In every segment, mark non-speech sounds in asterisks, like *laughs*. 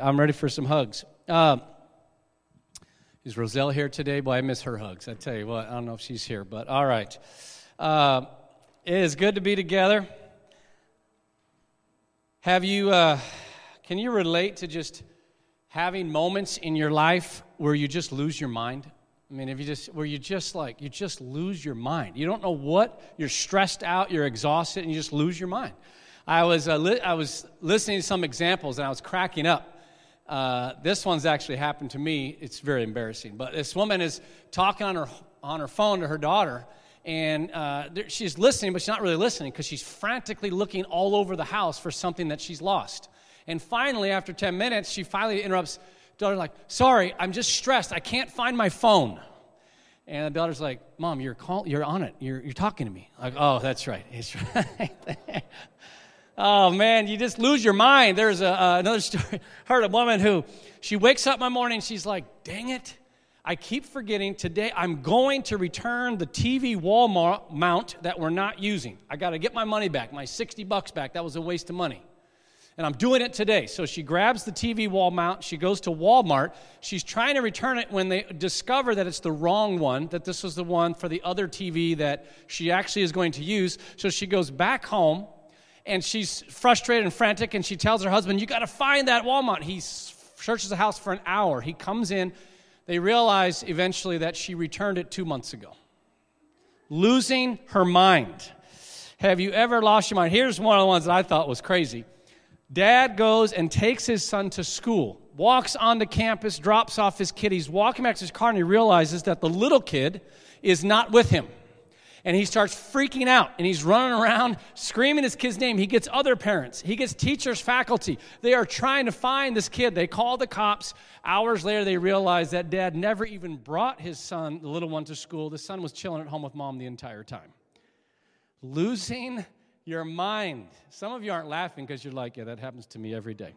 I'm ready for some hugs. Uh, is Roselle here today? Boy, I miss her hugs. I tell you what, I don't know if she's here, but all right. Uh, it is good to be together. Have you, uh, can you relate to just having moments in your life where you just lose your mind? I mean, if you just, where you just like, you just lose your mind. You don't know what, you're stressed out, you're exhausted, and you just lose your mind. I was, uh, li- I was listening to some examples and I was cracking up. Uh, this one's actually happened to me. It's very embarrassing. But this woman is talking on her, on her phone to her daughter, and uh, she's listening, but she's not really listening because she's frantically looking all over the house for something that she's lost. And finally, after 10 minutes, she finally interrupts daughter like, "Sorry, I'm just stressed. I can't find my phone." And the daughter's like, "Mom, you're call, you're on it. You're you're talking to me." Like, "Oh, that's right. It's *laughs* right." Oh man, you just lose your mind. There's a, uh, another *laughs* story. Heard a woman who she wakes up one morning. She's like, "Dang it, I keep forgetting today. I'm going to return the TV wall mount that we're not using. I got to get my money back, my 60 bucks back. That was a waste of money." And I'm doing it today. So she grabs the TV wall mount. She goes to Walmart. She's trying to return it when they discover that it's the wrong one, that this was the one for the other TV that she actually is going to use. So she goes back home and she's frustrated and frantic, and she tells her husband, You got to find that Walmart. He searches the house for an hour. He comes in. They realize eventually that she returned it two months ago. Losing her mind. Have you ever lost your mind? Here's one of the ones that I thought was crazy. Dad goes and takes his son to school, walks onto campus, drops off his kid. He's walking back to his car, and he realizes that the little kid is not with him and he starts freaking out and he's running around screaming his kid's name. He gets other parents, he gets teachers, faculty. They are trying to find this kid. They call the cops. Hours later, they realize that dad never even brought his son, the little one, to school. The son was chilling at home with mom the entire time. Losing your mind. Some of you aren't laughing because you're like, yeah, that happens to me every day.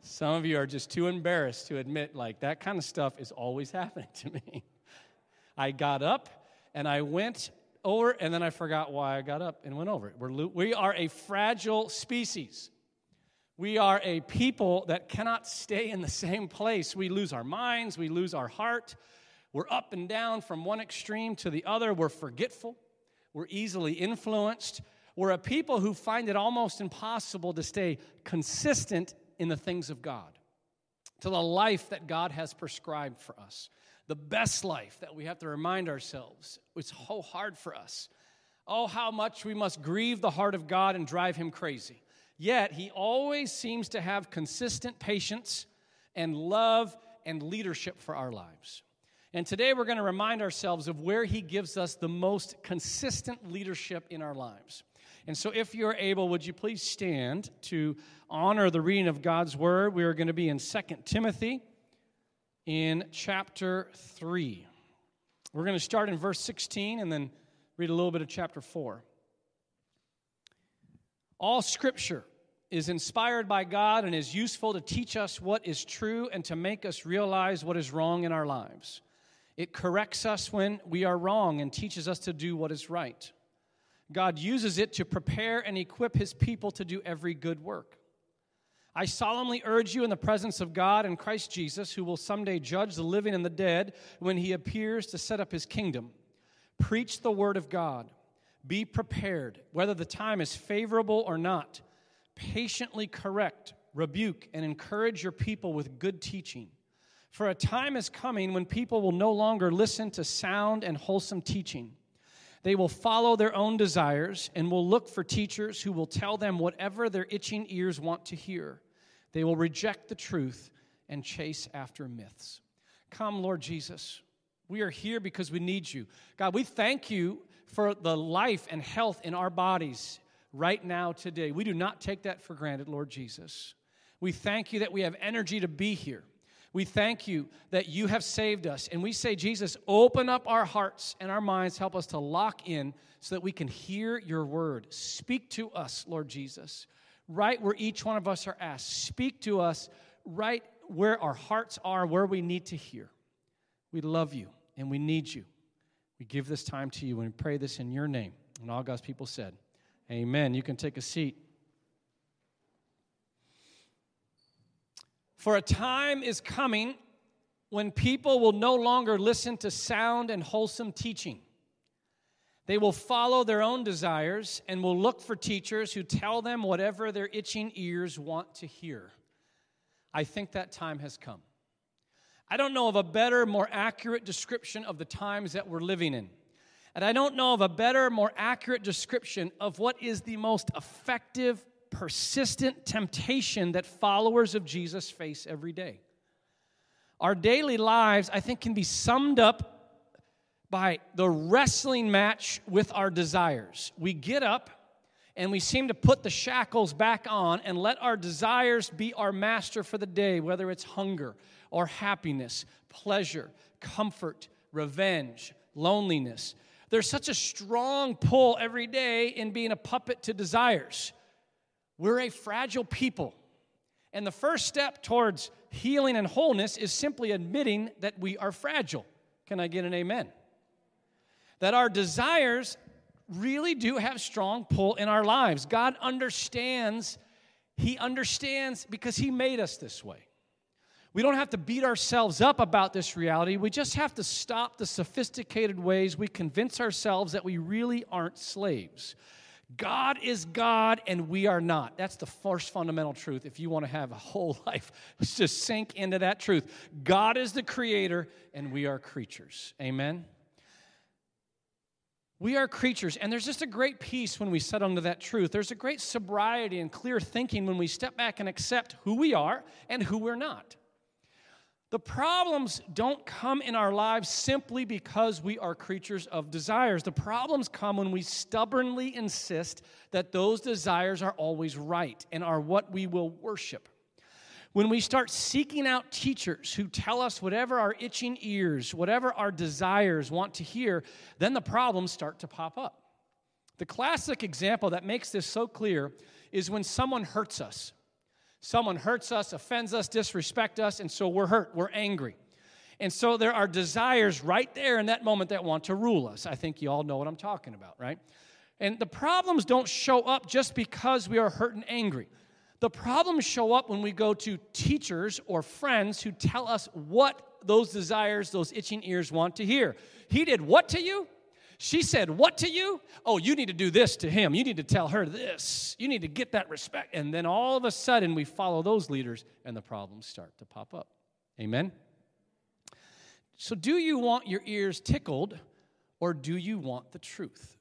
Some of you are just too embarrassed to admit, like, that kind of stuff is always *laughs* happening to me. I got up and I went over, and then I forgot why I got up and went over it. We're, we are a fragile species. We are a people that cannot stay in the same place. We lose our minds, we lose our heart. We're up and down from one extreme to the other. We're forgetful, we're easily influenced. We're a people who find it almost impossible to stay consistent in the things of God, to the life that God has prescribed for us the best life that we have to remind ourselves. It's so hard for us. Oh, how much we must grieve the heart of God and drive him crazy. Yet, he always seems to have consistent patience and love and leadership for our lives. And today we're going to remind ourselves of where he gives us the most consistent leadership in our lives. And so, if you're able, would you please stand to honor the reading of God's word? We are going to be in 2 Timothy in chapter 3. We're going to start in verse 16 and then read a little bit of chapter 4. All scripture is inspired by God and is useful to teach us what is true and to make us realize what is wrong in our lives. It corrects us when we are wrong and teaches us to do what is right. God uses it to prepare and equip his people to do every good work. I solemnly urge you in the presence of God and Christ Jesus, who will someday judge the living and the dead when he appears to set up his kingdom. Preach the word of God. Be prepared, whether the time is favorable or not. Patiently correct, rebuke, and encourage your people with good teaching. For a time is coming when people will no longer listen to sound and wholesome teaching. They will follow their own desires and will look for teachers who will tell them whatever their itching ears want to hear. They will reject the truth and chase after myths. Come, Lord Jesus. We are here because we need you. God, we thank you for the life and health in our bodies right now, today. We do not take that for granted, Lord Jesus. We thank you that we have energy to be here. We thank you that you have saved us. And we say, Jesus, open up our hearts and our minds, help us to lock in so that we can hear your word. Speak to us, Lord Jesus right where each one of us are asked. Speak to us right where our hearts are, where we need to hear. We love you and we need you. We give this time to you and we pray this in your name. And all God's people said, Amen. You can take a seat. For a time is coming when people will no longer listen to sound and wholesome teaching. They will follow their own desires and will look for teachers who tell them whatever their itching ears want to hear. I think that time has come. I don't know of a better, more accurate description of the times that we're living in. And I don't know of a better, more accurate description of what is the most effective, persistent temptation that followers of Jesus face every day. Our daily lives, I think, can be summed up by the wrestling match with our desires. We get up and we seem to put the shackles back on and let our desires be our master for the day, whether it's hunger or happiness, pleasure, comfort, revenge, loneliness. There's such a strong pull every day in being a puppet to desires. We're a fragile people. And the first step towards healing and wholeness is simply admitting that we are fragile. Can I get an amen? That our desires really do have strong pull in our lives. God understands, He understands because He made us this way. We don't have to beat ourselves up about this reality. We just have to stop the sophisticated ways we convince ourselves that we really aren't slaves. God is God and we are not. That's the first fundamental truth. If you want to have a whole *laughs* life, just sink into that truth. God is the creator and we are creatures. Amen. We are creatures, and there's just a great peace when we set under that truth. There's a great sobriety and clear thinking when we step back and accept who we are and who we're not. The problems don't come in our lives simply because we are creatures of desires. The problems come when we stubbornly insist that those desires are always right and are what we will worship. When we start seeking out teachers who tell us whatever our itching ears, whatever our desires want to hear, then the problems start to pop up. The classic example that makes this so clear is when someone hurts us. Someone hurts us, offends us, disrespect us, and so we're hurt, we're angry. And so there are desires right there in that moment that want to rule us. I think you all know what I'm talking about, right? And the problems don't show up just because we are hurt and angry. The problems show up when we go to teachers or friends who tell us what those desires, those itching ears want to hear. He did what to you? She said what to you? Oh, you need to do this to him. You need to tell her this. You need to get that respect. And then all of a sudden, we follow those leaders and the problems start to pop up. Amen? So, do you want your ears tickled or do you want the truth?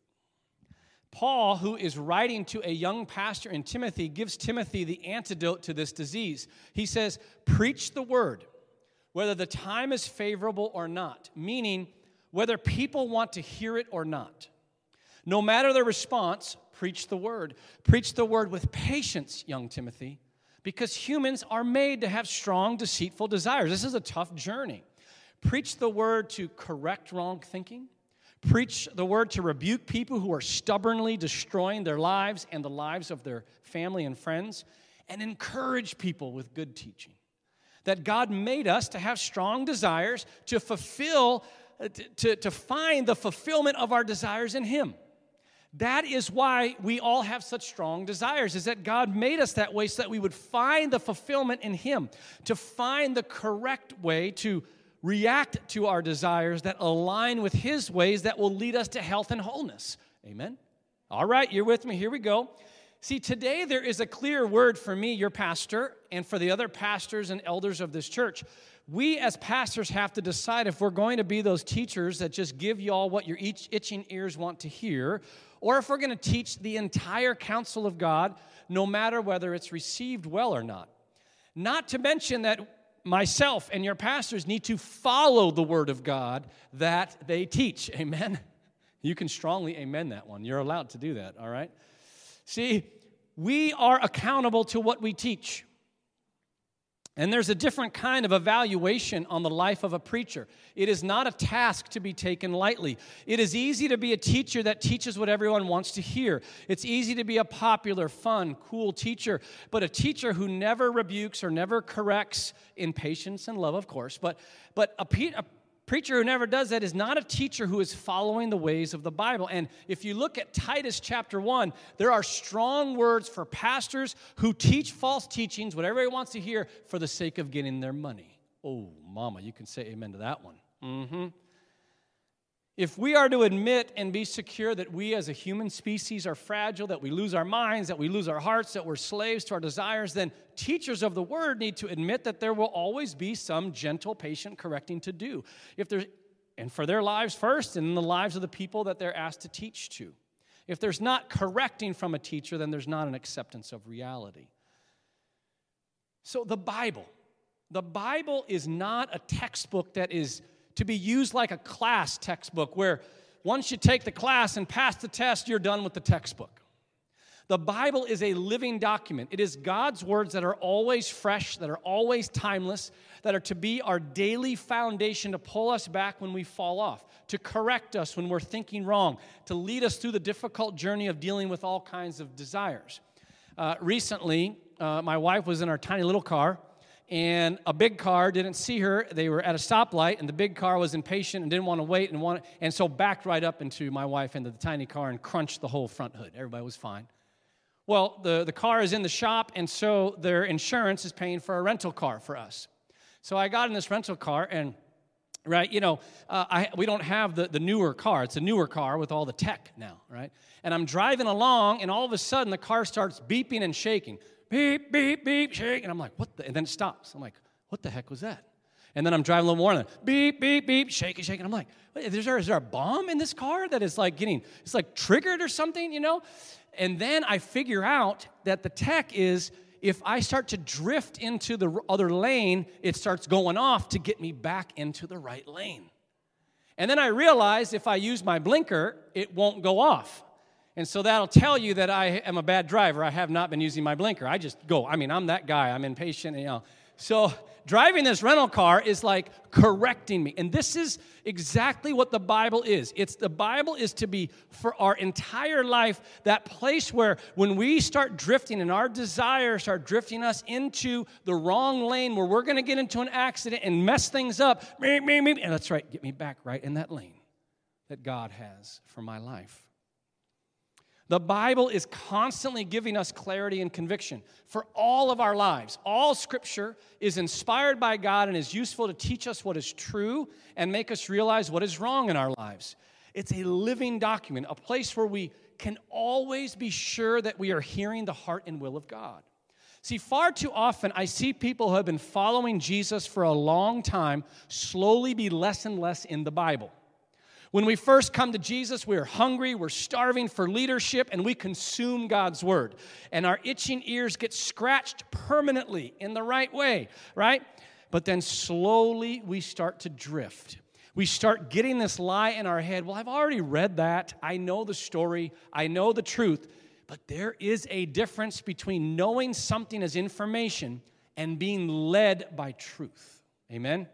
Paul, who is writing to a young pastor in Timothy, gives Timothy the antidote to this disease. He says, Preach the word, whether the time is favorable or not, meaning whether people want to hear it or not. No matter the response, preach the word. Preach the word with patience, young Timothy, because humans are made to have strong, deceitful desires. This is a tough journey. Preach the word to correct wrong thinking preach the word to rebuke people who are stubbornly destroying their lives and the lives of their family and friends, and encourage people with good teaching. That God made us to have strong desires to fulfill, uh, to, to find the fulfillment of our desires in Him. That is why we all have such strong desires, is that God made us that way so that we would find the fulfillment in Him, to find the correct way to react to our desires that align with His ways that will lead us to health and wholeness. Amen? All right, you're with me. Here we go. See, today there is a clear word for me, your pastor, and for the other pastors and elders of this church. We as pastors have to decide if we're going to be those teachers that just give you all what your each itching ears want to hear, or if we're going to teach the entire counsel of God, no matter whether it's received well or not. Not to mention that myself and your pastors need to follow the word of God that they teach. *laughs* Amen. You can strongly amen that one. You're allowed to do that, all right? See, we are accountable to what we teach. And there's a different kind of evaluation on the life of a preacher. It is not a task to be taken lightly. It is easy to be a teacher that teaches what everyone wants to hear. It's easy to be a popular, fun, cool teacher, but a teacher who never rebukes or never corrects in patience and love, of course, but, but a, a preacher who never does that is not a teacher who is following the ways of the Bible. And if you look at Titus chapter 1, there are strong words for pastors who teach false teachings, what everybody wants to hear, for the sake of getting their money. Oh, mama, you can say amen to that one. Mm-hmm. If we are to admit and be secure that we as a human species are fragile, that we lose our minds, that we lose our hearts, that we're slaves to our desires, then teachers of the word need to admit that there will always be some gentle, patient correcting to do. If there's and for their lives first and in the lives of the people that they're asked to teach to. If there's not correcting from a teacher, then there's not an acceptance of reality. So the Bible, the Bible is not a textbook that is to be used like a class textbook where once you take the class and pass the test, you're done with the textbook. The Bible is a living document. It is God's words that are always fresh, that are always timeless, that are to be our daily foundation to pull us back when we fall off, to correct us when we're thinking wrong, to lead us through the difficult journey of dealing with all kinds of desires. Uh, recently, uh, my wife was in our tiny little car and a big car didn't see her. They were at a stoplight, and the big car was impatient and didn't want to wait, and and so backed right up into my wife into the tiny car and crunched the whole front hood. Everybody was fine. Well, the, the car is in the shop, and so their insurance is paying for a rental car for us. So I got in this rental car, and right, you know, uh, I, we don't have the, the newer car. It's a newer car with all the tech now, right? And I'm driving along, and all of a sudden the car starts beeping and shaking beep, beep, beep, shake. And I'm like, what the? And then it stops. I'm like, what the heck was that? And then I'm driving a little more, and beep, beep, beep, shaking, shaking. I'm like, is there, is there a bomb in this car that is like getting, it's like triggered or something, you know? And then I figure out that the tech is if I start to drift into the other lane, it starts going off to get me back into the right lane. And then I realize if I use my blinker, it won't go off. And so that'll tell you that I am a bad driver. I have not been using my blinker. I just go. I mean, I'm that guy. I'm impatient, you know. So driving this rental car is like correcting me. And this is exactly what the Bible is. It's the Bible is to be for our entire life that place where when we start drifting and our desires start drifting us into the wrong lane where we're going to get into an accident and mess things up, and that's right, get me back right in that lane that God has for my life. The Bible is constantly giving us clarity and conviction for all of our lives. All scripture is inspired by God and is useful to teach us what is true and make us realize what is wrong in our lives. It's a living document, a place where we can always be sure that we are hearing the heart and will of God. See, far too often I see people who have been following Jesus for a long time slowly be less and less in the Bible. When we first come to Jesus, we're hungry, we're starving for leadership, and we consume God's word. And our itching ears get scratched permanently in the right way, right? But then slowly we start to drift. We start getting this lie in our head. Well, I've already read that. I know the story. I know the truth. But there is a difference between knowing something as information and being led by truth. Amen?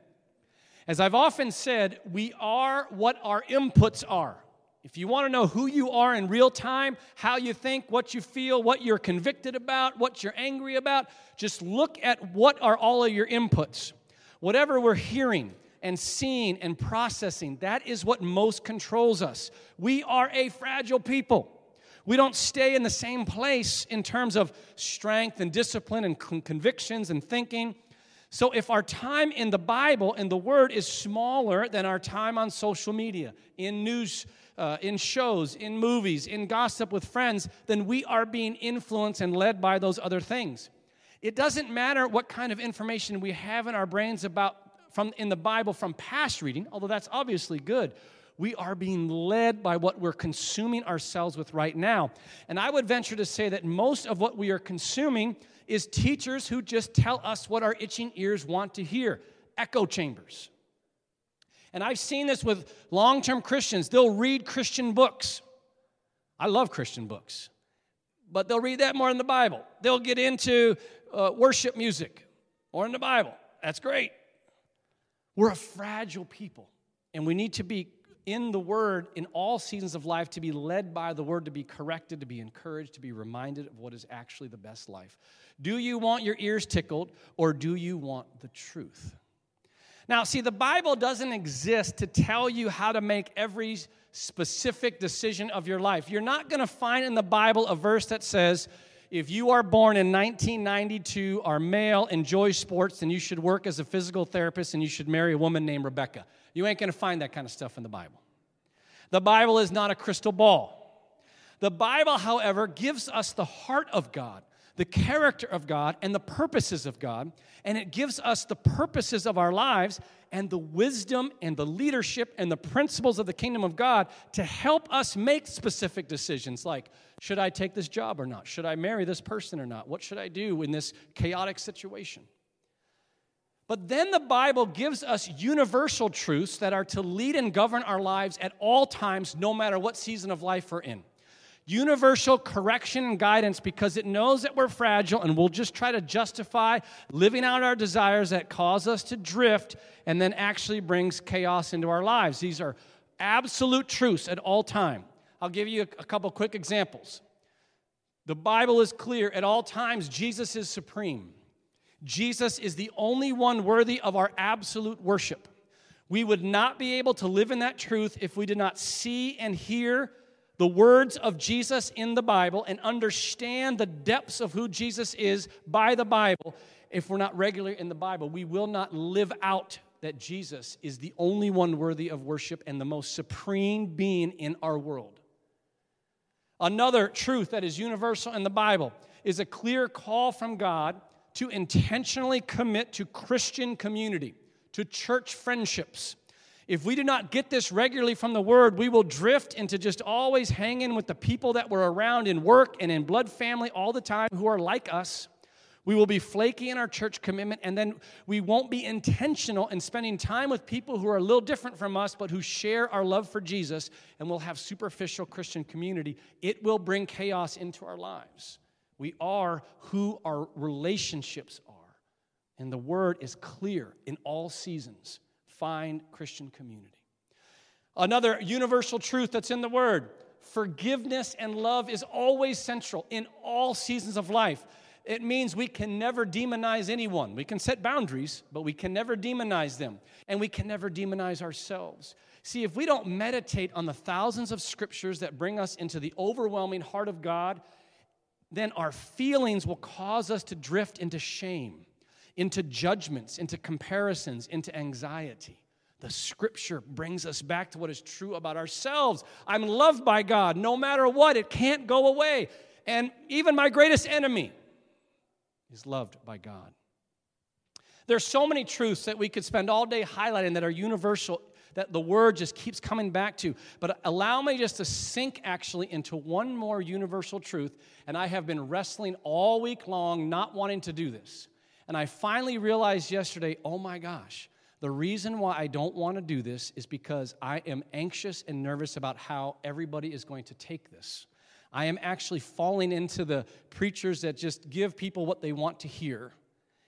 As I've often said, we are what our inputs are. If you want to know who you are in real time, how you think, what you feel, what you're convicted about, what you're angry about, just look at what are all of your inputs. Whatever we're hearing and seeing and processing, that is what most controls us. We are a fragile people. We don't stay in the same place in terms of strength and discipline and convictions and thinking. So, if our time in the Bible and the Word is smaller than our time on social media, in news, uh, in shows, in movies, in gossip with friends, then we are being influenced and led by those other things. It doesn't matter what kind of information we have in our brains about from in the Bible from past reading, although that's obviously good. We are being led by what we're consuming ourselves with right now. And I would venture to say that most of what we are consuming is teachers who just tell us what our itching ears want to hear echo chambers. And I've seen this with long term Christians. They'll read Christian books. I love Christian books, but they'll read that more in the Bible. They'll get into uh, worship music or in the Bible. That's great. We're a fragile people, and we need to be in the Word in all seasons of life, to be led by the Word, to be corrected, to be encouraged, to be reminded of what is actually the best life. Do you want your ears tickled, or do you want the truth? Now, see, the Bible doesn't exist to tell you how to make every specific decision of your life. You're not going to find in the Bible a verse that says, if you are born in 1992, are male, enjoy sports, then you should work as a physical therapist and you should marry a woman named Rebecca. You ain't going to find that kind of stuff in the Bible. The Bible is not a crystal ball. The Bible, however, gives us the heart of God, the character of God, and the purposes of God. And it gives us the purposes of our lives and the wisdom and the leadership and the principles of the kingdom of God to help us make specific decisions like, should I take this job or not? Should I marry this person or not? What should I do in this chaotic situation? But then the Bible gives us universal truths that are to lead and govern our lives at all times, no matter what season of life we're in universal correction and guidance because it knows that we're fragile and we'll just try to justify living out our desires that cause us to drift and then actually brings chaos into our lives. These are absolute truths at all time. I'll give you a, couple quick examples. The Bible is clear at all times Jesus is supreme. Jesus is the only one worthy of our absolute worship. We would not be able to live in that truth if we did not see and hear the words of Jesus in the Bible and understand the depths of who Jesus is by the Bible, if we're not regular in the Bible, we will not live out that Jesus is the only one worthy of worship and the most supreme being in our world. Another truth that is universal in the Bible is a clear call from God to intentionally commit to Christian community, to church friendships, if we do not get this regularly from the word, we will drift into just always hanging with the people that we're around in work and in blood family all the time who are like us. We will be flaky in our church commitment, and then we won't be intentional in spending time with people who are a little different from us, but who share our love for Jesus, and we'll have superficial Christian community. It will bring chaos into our lives. We are who our relationships are. And the word is clear in all seasons find Christian community. Another universal truth that's in the Word forgiveness and love is always central in all seasons of life. It means we can never demonize anyone. We can set boundaries, but we can never demonize them. And we can never demonize ourselves. See, if we don't meditate on the thousands of scriptures that bring us into the overwhelming heart of God, then our feelings will cause us to drift into shame into judgments, into comparisons, into anxiety. The scripture brings us back to what is true about ourselves. I'm loved by God no matter what, it can't go away. And even my greatest enemy is loved by God. There's so many truths that we could spend all day highlighting that are universal that the word just keeps coming back to. But allow me just to sink actually into one more universal truth. And I have been wrestling all week long, not wanting to do this. And I finally realized yesterday oh my gosh, the reason why I don't want to do this is because I am anxious and nervous about how everybody is going to take this. I am actually falling into the preachers that just give people what they want to hear.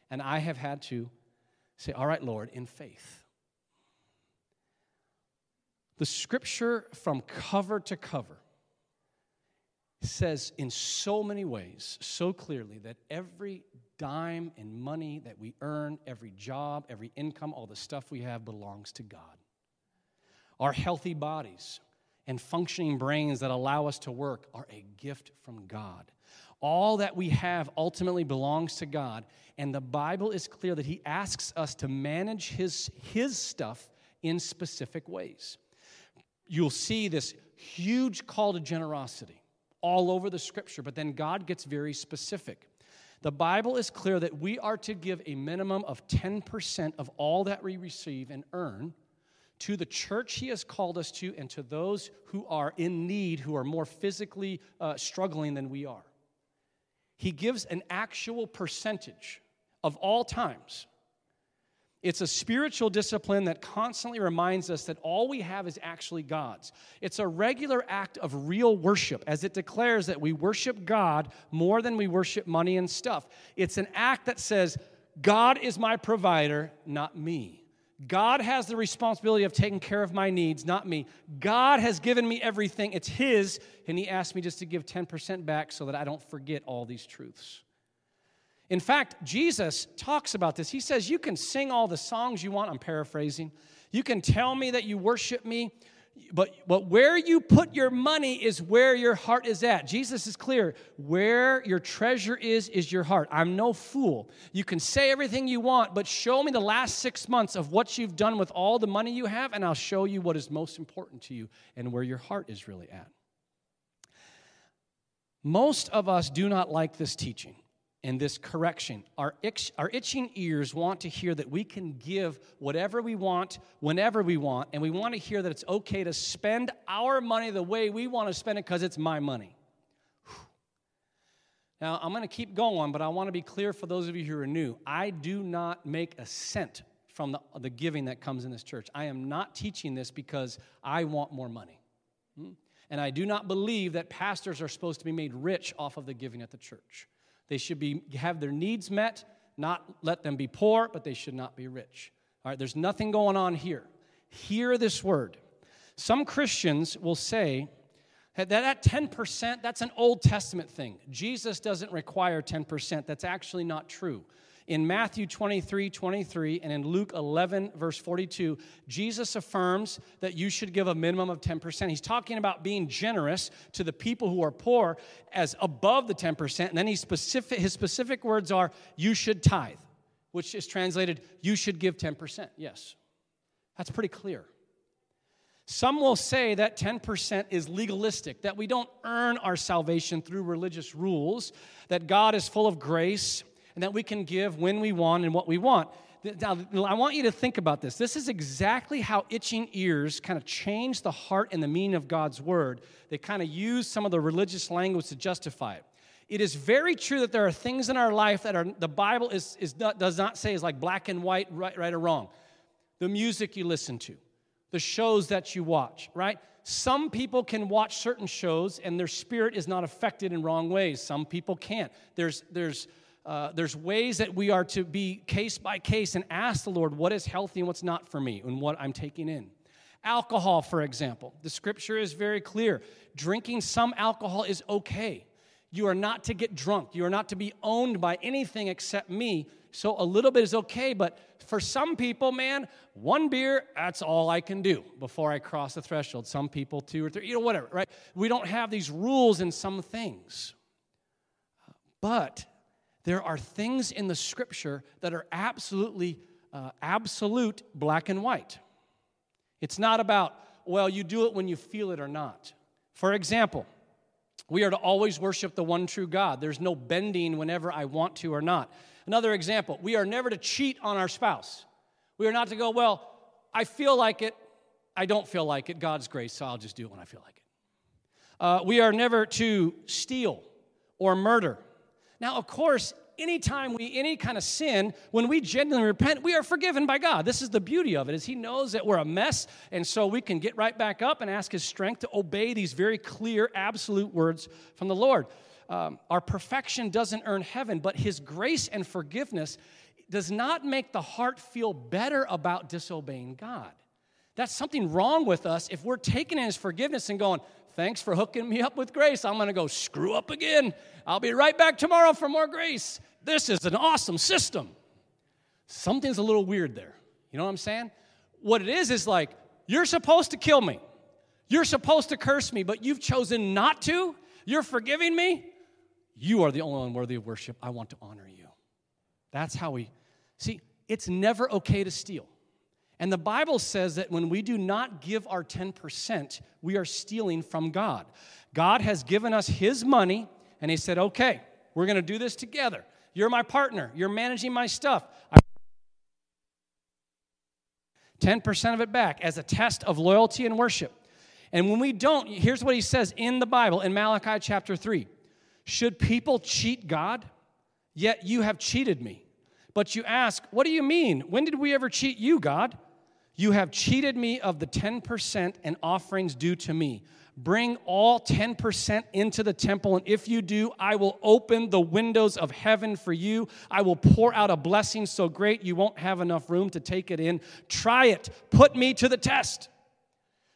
And I have had to say, All right, Lord, in faith. The scripture from cover to cover says in so many ways, so clearly, that every dime and money that we earn, every job, every income, all the stuff we have belongs to God. Our healthy bodies and functioning brains that allow us to work are a gift from God. All that we have ultimately belongs to God, and the Bible is clear that He asks us to manage His, his stuff in specific ways. You'll see this huge call to generosity all over the scripture, but then God gets very specific. The Bible is clear that we are to give a minimum of 10% of all that we receive and earn to the church He has called us to and to those who are in need, who are more physically uh, struggling than we are. He gives an actual percentage of all times it's a spiritual discipline that constantly reminds us that all we have is actually God's. It's a regular act of real worship as it declares that we worship God more than we worship money and stuff. It's an act that says, God is my provider, not me. God has the responsibility of taking care of my needs, not me. God has given me everything, it's His, and He asked me just to give 10% back so that I don't forget all these truths. In fact, Jesus talks about this. He says, You can sing all the songs you want. I'm paraphrasing. You can tell me that you worship me, but, but where you put your money is where your heart is at. Jesus is clear. Where your treasure is, is your heart. I'm no fool. You can say everything you want, but show me the last six months of what you've done with all the money you have, and I'll show you what is most important to you and where your heart is really at. Most of us do not like this teaching and this correction. Our, itch, our itching ears want to hear that we can give whatever we want, whenever we want, and we want to hear that it's okay to spend our money the way we want to spend it because it's my money. Now, I'm going to keep going, but I want to be clear for those of you who are new. I do not make a cent from the, the giving that comes in this church. I am not teaching this because I want more money. Hmm? And I do not believe that pastors are supposed to be made rich off of the giving at the church. They should be, have their needs met, not let them be poor, but they should not be rich. All right, there's nothing going on here. Hear this word. Some Christians will say that that 10%, that's an Old Testament thing. Jesus doesn't require 10%. That's actually not true. In Matthew 23 23 and in Luke 11, verse 42, Jesus affirms that you should give a minimum of 10%. He's talking about being generous to the people who are poor as above the 10%. And then he specific, his specific words are, you should tithe, which is translated, you should give 10%. Yes. That's pretty clear. Some will say that 10% is legalistic, that we don't earn our salvation through religious rules, that God is full of grace and that we can give when we want and what we want. Now, I want you to think about this. This is exactly how itching ears kind of change the heart and the meaning of God's word. They kind of use some of the religious language to justify it. It is very true that there are things in our life that are the Bible is, is does not say is like black and white, right, right or wrong. The music you listen to, the shows that you watch, right? Some people can watch certain shows and their spirit is not affected in wrong ways. Some people can't. There's there's uh, there's ways that we are to be case by case and ask the Lord what is healthy and what's not for me and what I'm taking in. Alcohol, for example, the scripture is very clear. Drinking some alcohol is okay. You are not to get drunk. You are not to be owned by anything except me. So a little bit is okay, but for some people, man, one beer, that's all I can do before I cross the threshold. Some people, two or three, you know, whatever, right? We don't have these rules in some things. But there are things in the scripture that are absolutely uh, absolute black and white. It's not about, well, you do it when you feel it or not. For example, we are to always worship the one true God. There's no bending whenever I want to or not. Another example, we are never to cheat on our spouse. We are not to go, well, I feel like it, I don't feel like it, God's grace, so I'll just do it when I feel like it. Uh, we are never to steal or murder. Now, of course, anytime we any kind of sin when we genuinely repent we are forgiven by god. This is the beauty of it is he knows that we're a mess and so we can get right back up and ask his strength to obey these very clear absolute words from the lord. Um, our perfection doesn't earn heaven but his grace and forgiveness does not make the heart feel better about disobeying god that's something wrong with us if we're taking in his forgiveness and going Thanks for hooking me up with grace. I'm going to go screw up again. I'll be right back tomorrow for more grace. This is an awesome system. Something's a little weird there. You know what I'm saying? What it is is like, you're supposed to kill me. You're supposed to curse me, but you've chosen not to. You're forgiving me. You are the only one worthy of worship. I want to honor you. That's how we see it's never okay to steal. And the Bible says that when we do not give our 10%, we are stealing from God. God has given us His money, and He said, okay, we're gonna do this together. You're my partner, you're managing my stuff. 10% of it back as a test of loyalty and worship. And when we don't, here's what he says in the Bible in Malachi chapter 3 Should people cheat God? Yet you have cheated me. But you ask, What do you mean? When did we ever cheat you, God? You have cheated me of the 10% and offerings due to me. Bring all 10% into the temple, and if you do, I will open the windows of heaven for you. I will pour out a blessing so great you won't have enough room to take it in. Try it. Put me to the test.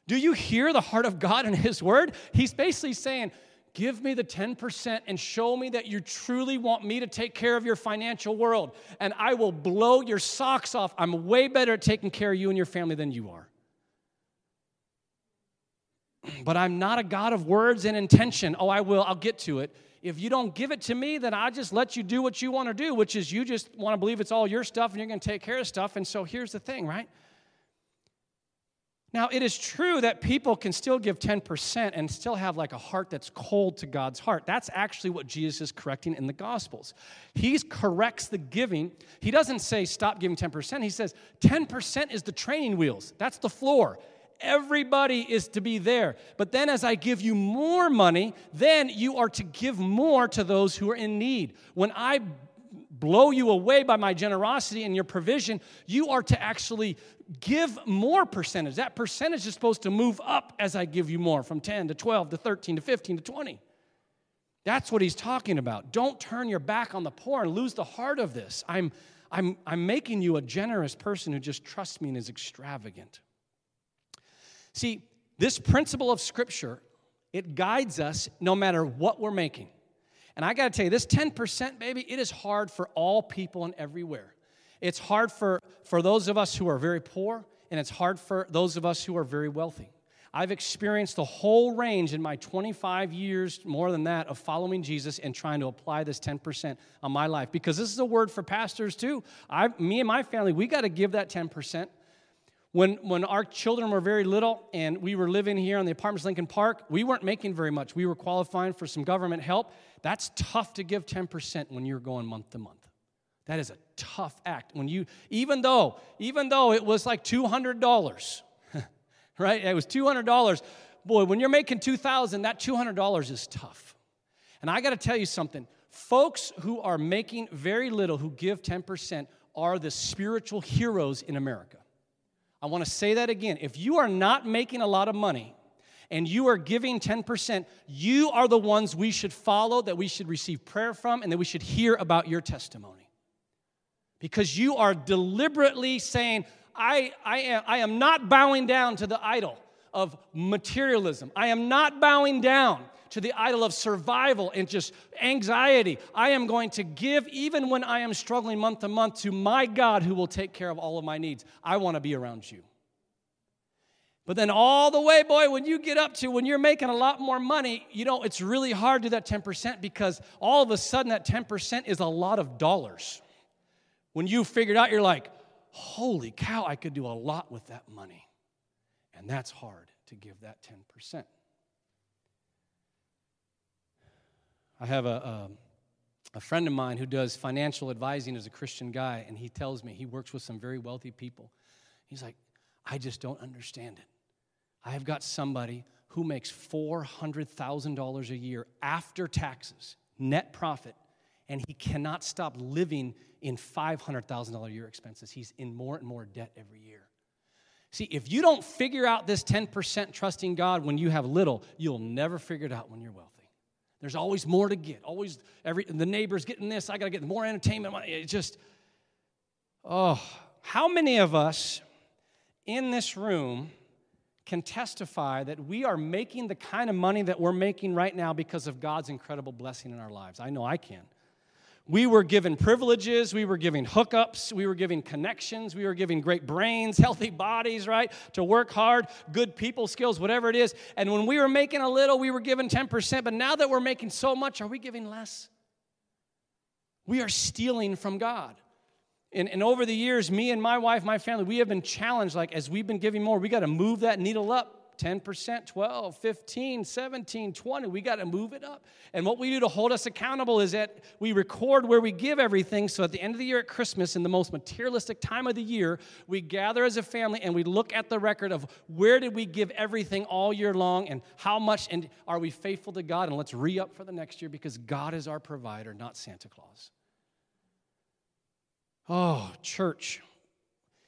Do you hear the heart of God in His word? He's basically saying, give me the 10% and show me that you truly want me to take care of your financial world, and I will blow your socks off. I'm way better at taking care of you and your family than you are. *clears throat* But I'm not a God of words and intention. Oh, I will, I'll get to it. If you don't give it to me, then I just let you do what you want to do, which is you just want to believe it's all your stuff and you're going to take care of stuff. And so here's the thing, right? Now, it is true that people can still give 10% and still have like a heart that's cold to God's heart. That's actually what Jesus is correcting in the Gospels. He corrects the giving. He doesn't say stop giving 10%. He says 10% is the training wheels, that's the floor. Everybody is to be there. But then, as I give you more money, then you are to give more to those who are in need. When I blow you away by my generosity and your provision, you are to actually give more percentage. That percentage is supposed to move up as I give you more from 10 to 12 to 13 to 15 to 20. That's what he's talking about. Don't turn your back on the poor and lose the heart of this. I'm, I'm, I'm making you a generous person who just trusts me and is extravagant. See, this principle of Scripture, it guides us no matter what we're making. And I got to tell you, this 10%, baby, it is hard for all people and everywhere. It's hard for, for those of us who are very poor, and it's hard for those of us who are very wealthy. I've experienced the whole range in my 25 years, more than that, of following Jesus and trying to apply this 10% on my life. Because this is a word for pastors too. I, me and my family, we got to give that 10%. When, when our children were very little and we were living here on the apartments Lincoln Park, we weren't making very much. We were qualifying for some government help. That's tough to give 10% when you're going month to month. That is a tough act. When you, even though, even though it was like $200, *laughs* right? It was $200. Boy, when you're making 2000 that $200 is tough. And I got to tell you something. Folks who are making very little, who give 10%, are the spiritual heroes in America. I want to say that again. If you are not making a lot of money and you are giving 10%, you are the ones we should follow, that we should receive prayer from, and that we should hear about your testimony. Because you are deliberately saying, I, I, am, I am not bowing down to the idol of materialism. I am not bowing down to the idol of survival and just anxiety. I am going to give, even when I am struggling month to month, to my God who will take care of all of my needs. I want to be around you. But then, all the way, boy, when you get up to when you're making a lot more money, you know, it's really hard to do that 10% because all of a sudden that 10% is a lot of dollars. When you figured out, you're like, holy cow, I could do a lot with that money. And that's hard to give that 10%. I have a, a, a, friend of mine who does financial advising as a Christian guy, and he tells me he works with some very wealthy people. He's like, I just don't understand it. I have got somebody who makes $400,000 a year after taxes, net profit, and he cannot stop living in $500,000 a year expenses. He's in more and more debt every year. See, if you don't figure out this 10% trusting God when you have little, you'll never figure it out when you're wealthy. There's always more to get. Always every the neighbor's getting this. I got to get more entertainment. It just oh, how many of us in this room can testify that we are making the kind of money that we're making right now because of God's incredible blessing in our lives? I know I can. We were given privileges, we were given hookups, we were given connections, we were given great brains, *laughs* healthy bodies, right? To work hard, good people skills, whatever it is. And when we were making a little, we were given 10%. But now that we're making so much, are we giving less? We are stealing from God. And, and over the years, me and my wife, my family, we have been challenged like, as we've been giving more, we got to move that needle up 10%, 12, 15, 17, 20. We got to move it up. And what we do to hold us accountable is that we record where we give everything. So at the end of the year at Christmas, in the most materialistic time of the year, we gather as a family and we look at the record of where did we give everything all year long and how much and are we faithful to God? And let's re up for the next year because God is our provider, not Santa Claus. Oh, church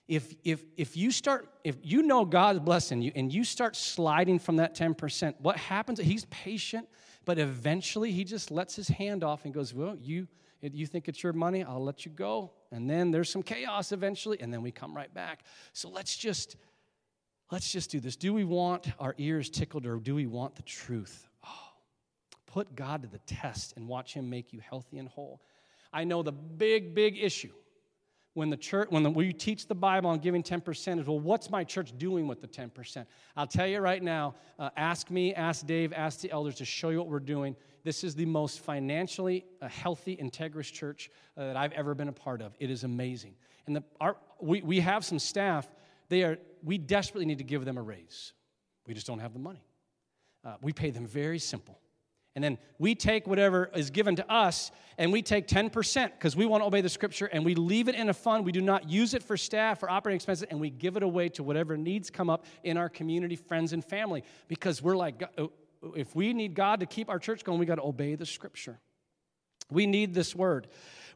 if if if you start if you know god's blessing you and you start sliding from that 10% what happens he's patient but eventually he just lets his hand off and goes well you you think it's your money i'll let you go. And then there's some chaos eventually and then we come right back. So let's just let's just do this. Do we want our ears tickled or do we want the truth? Oh Put God to the test and watch Him make you healthy and whole. I know the big, big issue when the church when the, we teach the bible on giving 10% is well what's my church doing with the 10% i'll tell you right now uh, ask me ask dave ask the elders to show you what we're doing. This is the most financially uh, healthy integrous church uh, that i've ever been a part of. It is amazing. And the, our, we, we have some staff they are we desperately need to give them a raise. We just don't have the money. Uh, we pay them very simple and then we take whatever is given to us and we take 10% because we want to obey the scripture and we leave it in a fund. We do not use it for staff or operating expenses and we give it away to whatever needs come up in our community, friends, and family because we're like, uh, if we need God to keep our church going, we got to obey the scripture. We need this word.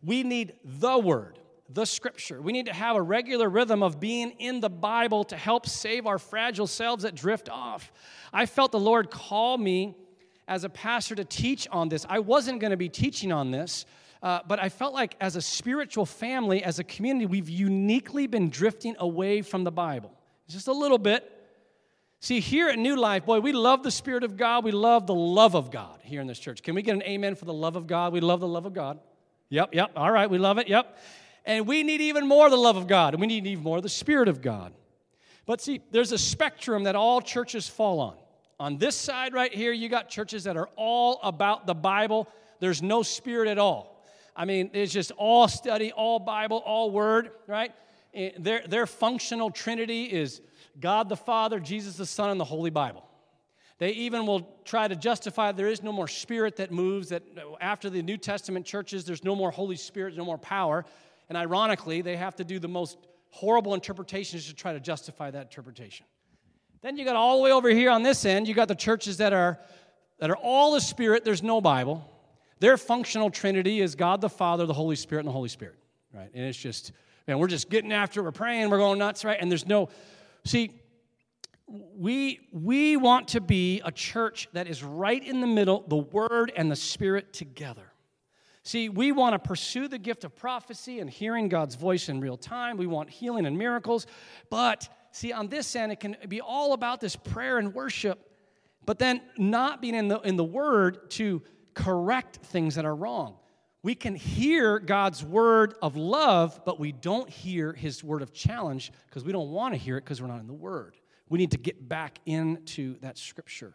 We need the word the scripture. We need to have a regular rhythm of being in the Bible to help save our fragile selves that drift off. I felt the Lord call me as a pastor to teach on this. I wasn't going to be teaching on this, uh, but I felt like as a spiritual family, as a community, we've uniquely been drifting away from the Bible. Just a little bit. See, here at New Life, boy, we love the Spirit of God. We love the love of God here in this church. Can we get an amen for the love of God? We love the love of God. Yep, yep. All right, we love it. Yep. And we need even more the love of God, and we need even more the Spirit of God. But see, there's a spectrum that all churches fall on. On this side right here, you got churches that are all about the Bible. There's no spirit at all. I mean, it's just all study, all Bible, all word, right? Eh, their, their functional trinity is God the Father, Jesus the Son, and the Holy Bible. They even will try to justify there is no more spirit that moves, that after the New Testament churches, there's no more Holy Spirit, no more power. And ironically, they have to do the most horrible interpretations to try to justify that interpretation. Then you got all the way over here on this end, you got the churches that are that are all the Spirit, there's no Bible. Their functional trinity is God the Father, the Holy Spirit, and the Holy Spirit. Right? And it's just, man, we're just getting after it, we're praying, we're going nuts, right? And there's no see, we we want to be a church that is right in the middle, the word and the spirit together. See, we want to pursue the gift of prophecy and hearing God's voice in real time. We want healing and miracles, but see, on this end, it can be all about this prayer and worship, but then not being in the, in the Word to correct things that are wrong. We can hear God's word of love, but we don't hear his word of challenge because we don't want to hear it because we're not in the word. We need to get back into that scripture.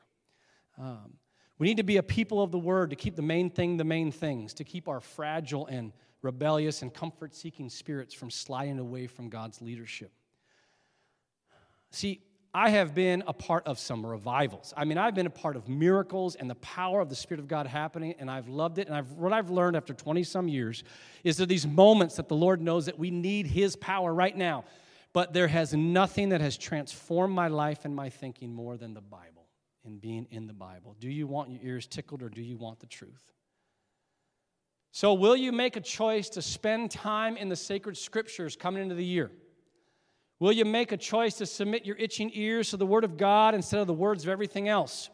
Um, we need to be a people of the word to keep the main thing the main things, to keep our fragile and rebellious and comfort seeking spirits from sliding away from God's leadership. See, I have been a part of some revivals. I mean, I've been a part of miracles and the power of the Spirit of God happening, and I've loved it. And I've, what I've learned after 20 some years is that these moments that the Lord knows that we need His power right now. But there has nothing that has transformed my life and my thinking more than the Bible and being in the Bible. Do you want your ears tickled or do you want the truth? So, will you make a choice to spend time in the sacred scriptures coming into the year? Will you make a choice to submit your itching ears to the Word of God instead of the words of everything else?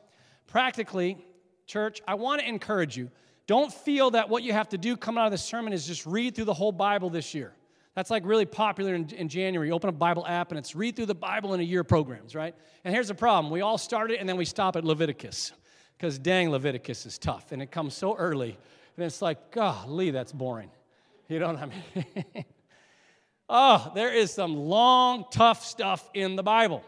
Practically, church, I want to encourage you. Don't feel that what you have to do coming out of the sermon is just read through the whole Bible this year. That's like really popular in, in, January. You open a Bible app and it's read through the Bible in a year programs, right? And here's the problem we all start it and then we stop at Leviticus because dang, Leviticus is tough and it comes so early. And it's like, golly, that's boring. You know what I mean? *laughs* Oh, there is some long, tough stuff in the Bible.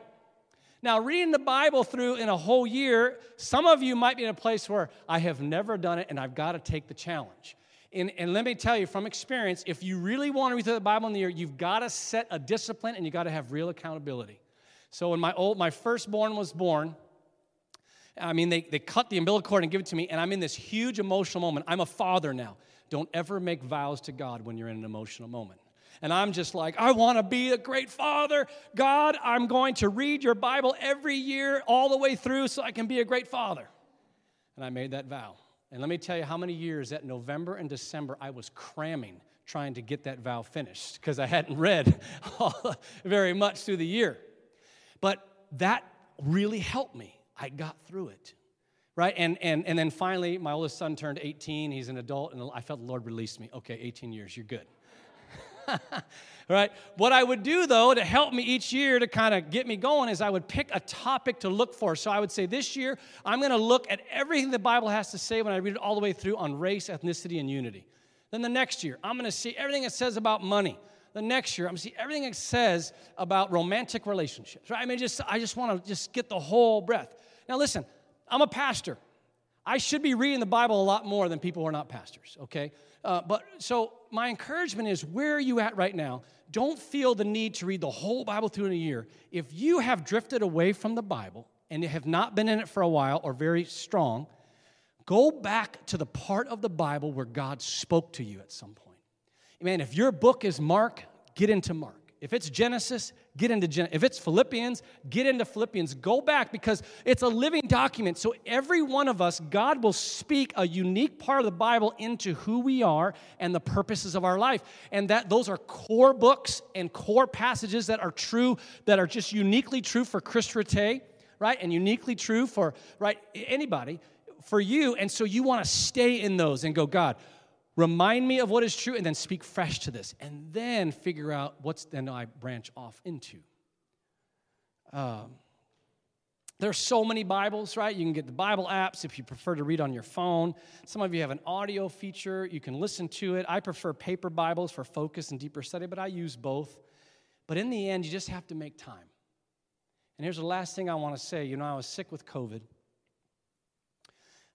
Now, reading the Bible through in a whole year, some of you might be in a place where I have never done it and I've got to take the challenge. And, and let me tell you from experience, if you really want to read through the Bible in the year, you've got to set a discipline and you've got to have real accountability. So when my old, my firstborn was born, I mean, they, they cut the umbilical cord and give it to me, and I'm in this huge emotional moment. I'm a father now. Don't ever make vows to God when you're in an emotional moment. And I'm just like, I want to be a great father. God, I'm going to read your Bible every year all the way through so I can be a great father. And I made that vow. And let me tell you how many years that November and December I was cramming trying to get that vow finished because I hadn't read *laughs* very much through the year. But that really helped me. I got through it. Right? And, and, and then finally, my oldest son turned 18. He's an adult, and I felt the Lord released me. Okay, 18 years, you're good. *laughs* right? What I would do though to help me each year to kind of get me going is I would pick a topic to look for. So I would say this year I'm going to look at everything the Bible has to say when I read it all the way through on race, ethnicity, and unity. Then the next year I'm going to see everything it says about money. The next year I'm going to see everything it says about romantic relationships. Right? I mean, just I just want to just get the whole breadth. Now listen, I'm a pastor. I should be reading the Bible a lot more than people who are not pastors, okay? Uh, but so my encouragement is where are you at right now? Don't feel the need to read the whole Bible through in a year. If you have drifted away from the Bible and have not been in it for a while or very strong, go back to the part of the Bible where God spoke to you at some point. Man, if your book is Mark, get into Mark. If it's Genesis, get into Genesis. If it's Philippians, get into Philippians. Go back because it's a living document. So every one of us, God will speak a unique part of the Bible into who we are and the purposes of our life. And that those are core books and core passages that are true, that are just uniquely true for Chris Rattay, right? And uniquely true for right anybody, for you. And so you want to stay in those and go, God, remind me of what is true, and then speak fresh to this, and then figure out what's then I branch off into. Um, there's so many Bibles, right? You can get the Bible apps if you prefer to read on your phone. Some of you have an audio feature. You can listen to it. I prefer paper Bibles for focus and deeper study, but I use both. But in the end, you just have to make time. And here's the last thing I want to say. You know, I was sick with COVID.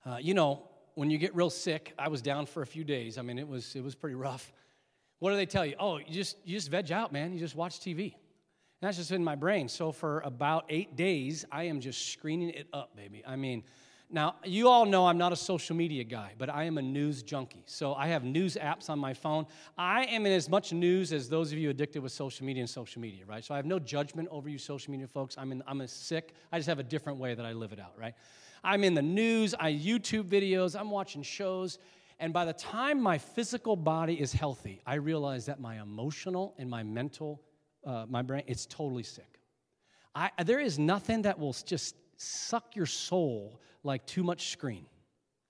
Uh, you know, when you get real sick, I was down for a few days. I mean, it was it was pretty rough. What do they tell you? Oh, you just you just veg out, man. You just watch TV. And that's just in my brain. So for about eight days, I am just screening it up, baby. I mean, now you all know I'm not a social media guy, but I am a news junkie. So I have news apps on my phone. I am in as much news as those of you addicted with social media and social media, right? So I have no judgment over you social media folks. I'm in, I'm a sick. I just have a different way that I live it out, right? I'm in the news, I YouTube videos, I'm watching shows. And by the time my physical body is healthy, I realize that my emotional and my mental, uh, my brain, it's totally sick. I, there is nothing that will just suck your soul like too much screen.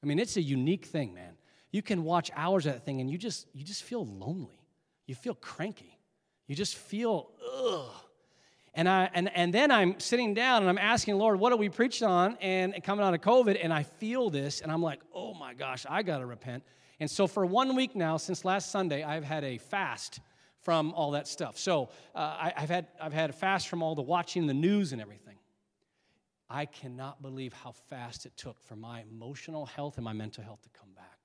I mean, it's a unique thing, man. You can watch hours of that thing and you just you just feel lonely. You feel cranky. You just feel ugh. And, I, and, and then I'm sitting down and I'm asking, Lord, what do we preach on? And coming out of COVID, and I feel this, and I'm like, oh my gosh, I got to repent. And so for one week now, since last Sunday, I've had a fast from all that stuff. So uh, I, have had, I've had a fast from all the watching the news and everything. I cannot believe how fast it took for my emotional health and my mental health to come back.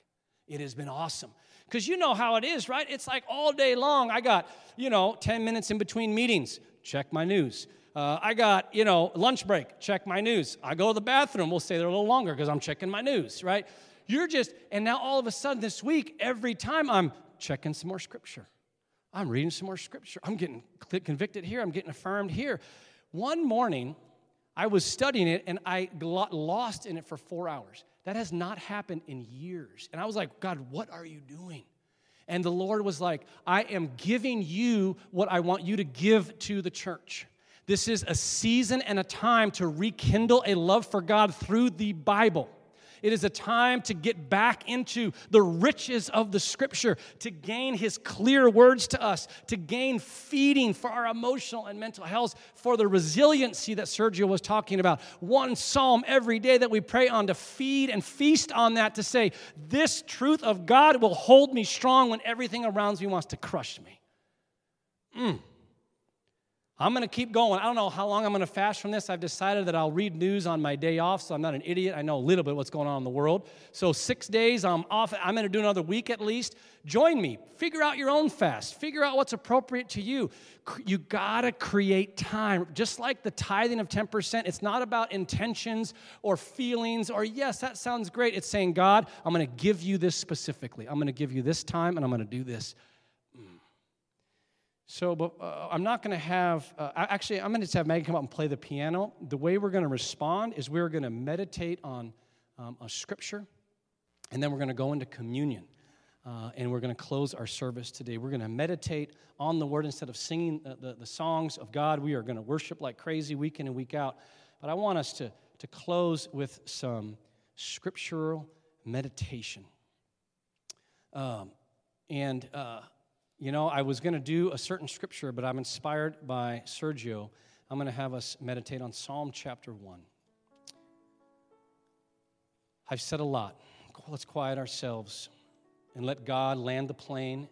It has been awesome. Because you know how it is, right? It's like all day long. I got, you know, 10 minutes in between meetings, check my news. Uh, I got, you know, lunch break, check my news. I go to the bathroom, we'll stay there a little longer because I'm checking my news, right? You're just, and now all of a sudden this week, every time I'm checking some more scripture. I'm reading some more scripture. I'm getting convicted here, I'm getting affirmed here. One morning, I was studying it and I got lost in it for four hours. That has not happened in years. And I was like, God, what are you doing? And the Lord was like, I am giving you what I want you to give to the church. This is a season and a time to rekindle a love for God through the Bible. It is a time to get back into the riches of the scripture, to gain his clear words to us, to gain feeding for our emotional and mental health, for the resiliency that Sergio was talking about. One psalm every day that we pray on to feed and feast on that, to say, This truth of God will hold me strong when everything around me wants to crush me. Mm. I'm going to keep going. I don't know how long I'm going to fast from this. I've decided that I'll read news on my day off, so I'm not an idiot. I know a little bit what's going on in the world. So, six days, I'm off. I'm going to do another week at least. Join me. Figure out your own fast. Figure out what's appropriate to you. You got to create time. Just like the tithing of 10%, it's not about intentions or feelings or, yes, that sounds great. It's saying, God, I'm going to give you this specifically. I'm going to give you this time and I'm going to do this. So, but uh, I'm not going to have, uh, actually, I'm going to have Maggie come up and play the piano. The way we're going to respond is we're going to meditate on um, a scripture, and then we're going to go into communion. Uh, and we're going to close our service today. We're going to meditate on the word instead of singing the, the, the songs of God. We are going to worship like crazy week in and week out. But I want us to, to close with some scriptural meditation. Um, and uh, you know, I was going to do a certain scripture, but I'm inspired by Sergio. I'm going to have us meditate on Psalm chapter 1. I've said a lot. Let's quiet ourselves and let God land the plane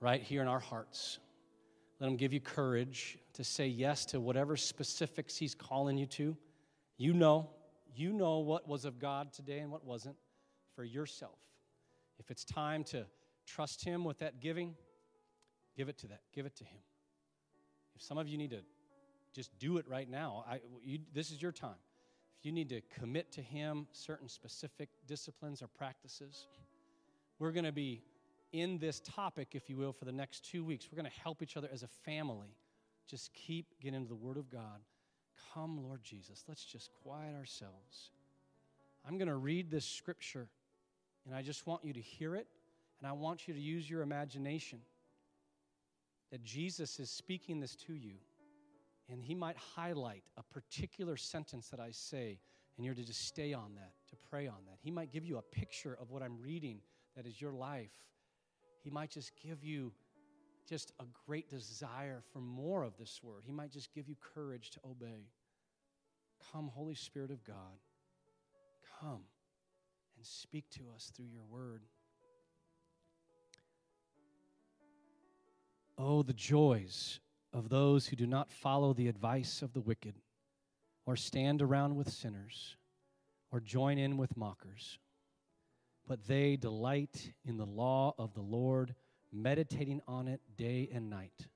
right here in our hearts. Let Him give you courage to say yes to whatever specifics He's calling you to. You know, you know what was of God today and what wasn't for yourself. If it's time to trust Him with that giving, give it to that. Give it to Him. If some of you need to just do it right now, I, you, this is your time. If you need to commit to Him certain specific disciplines or practices, we're going to be in this topic, if you will, for the next two weeks. We're going to help each other as a family. Just keep getting into the Word of God. Come, Lord Jesus. Let's just quiet ourselves. I'm going to read this scripture, and I just want you to hear it, and I want you to use your imagination that Jesus is speaking this to you, and He might highlight a particular sentence that I say, and you're to just stay on that, to pray on that. He might give you a picture of what I'm reading that is your life. He might just give you just a great desire for more of this word. He might just give you courage to obey. Come, Holy Spirit of God, come and speak to us through your word. Oh, the joys of those who do not follow the advice of the wicked, or stand around with sinners, or join in with mockers. But they delight in the law of the Lord, meditating on it day and night.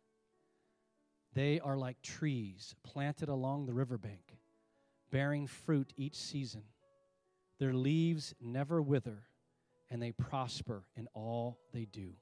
They are like trees planted along the riverbank, bearing fruit each season. Their leaves never wither, and they prosper in all they do.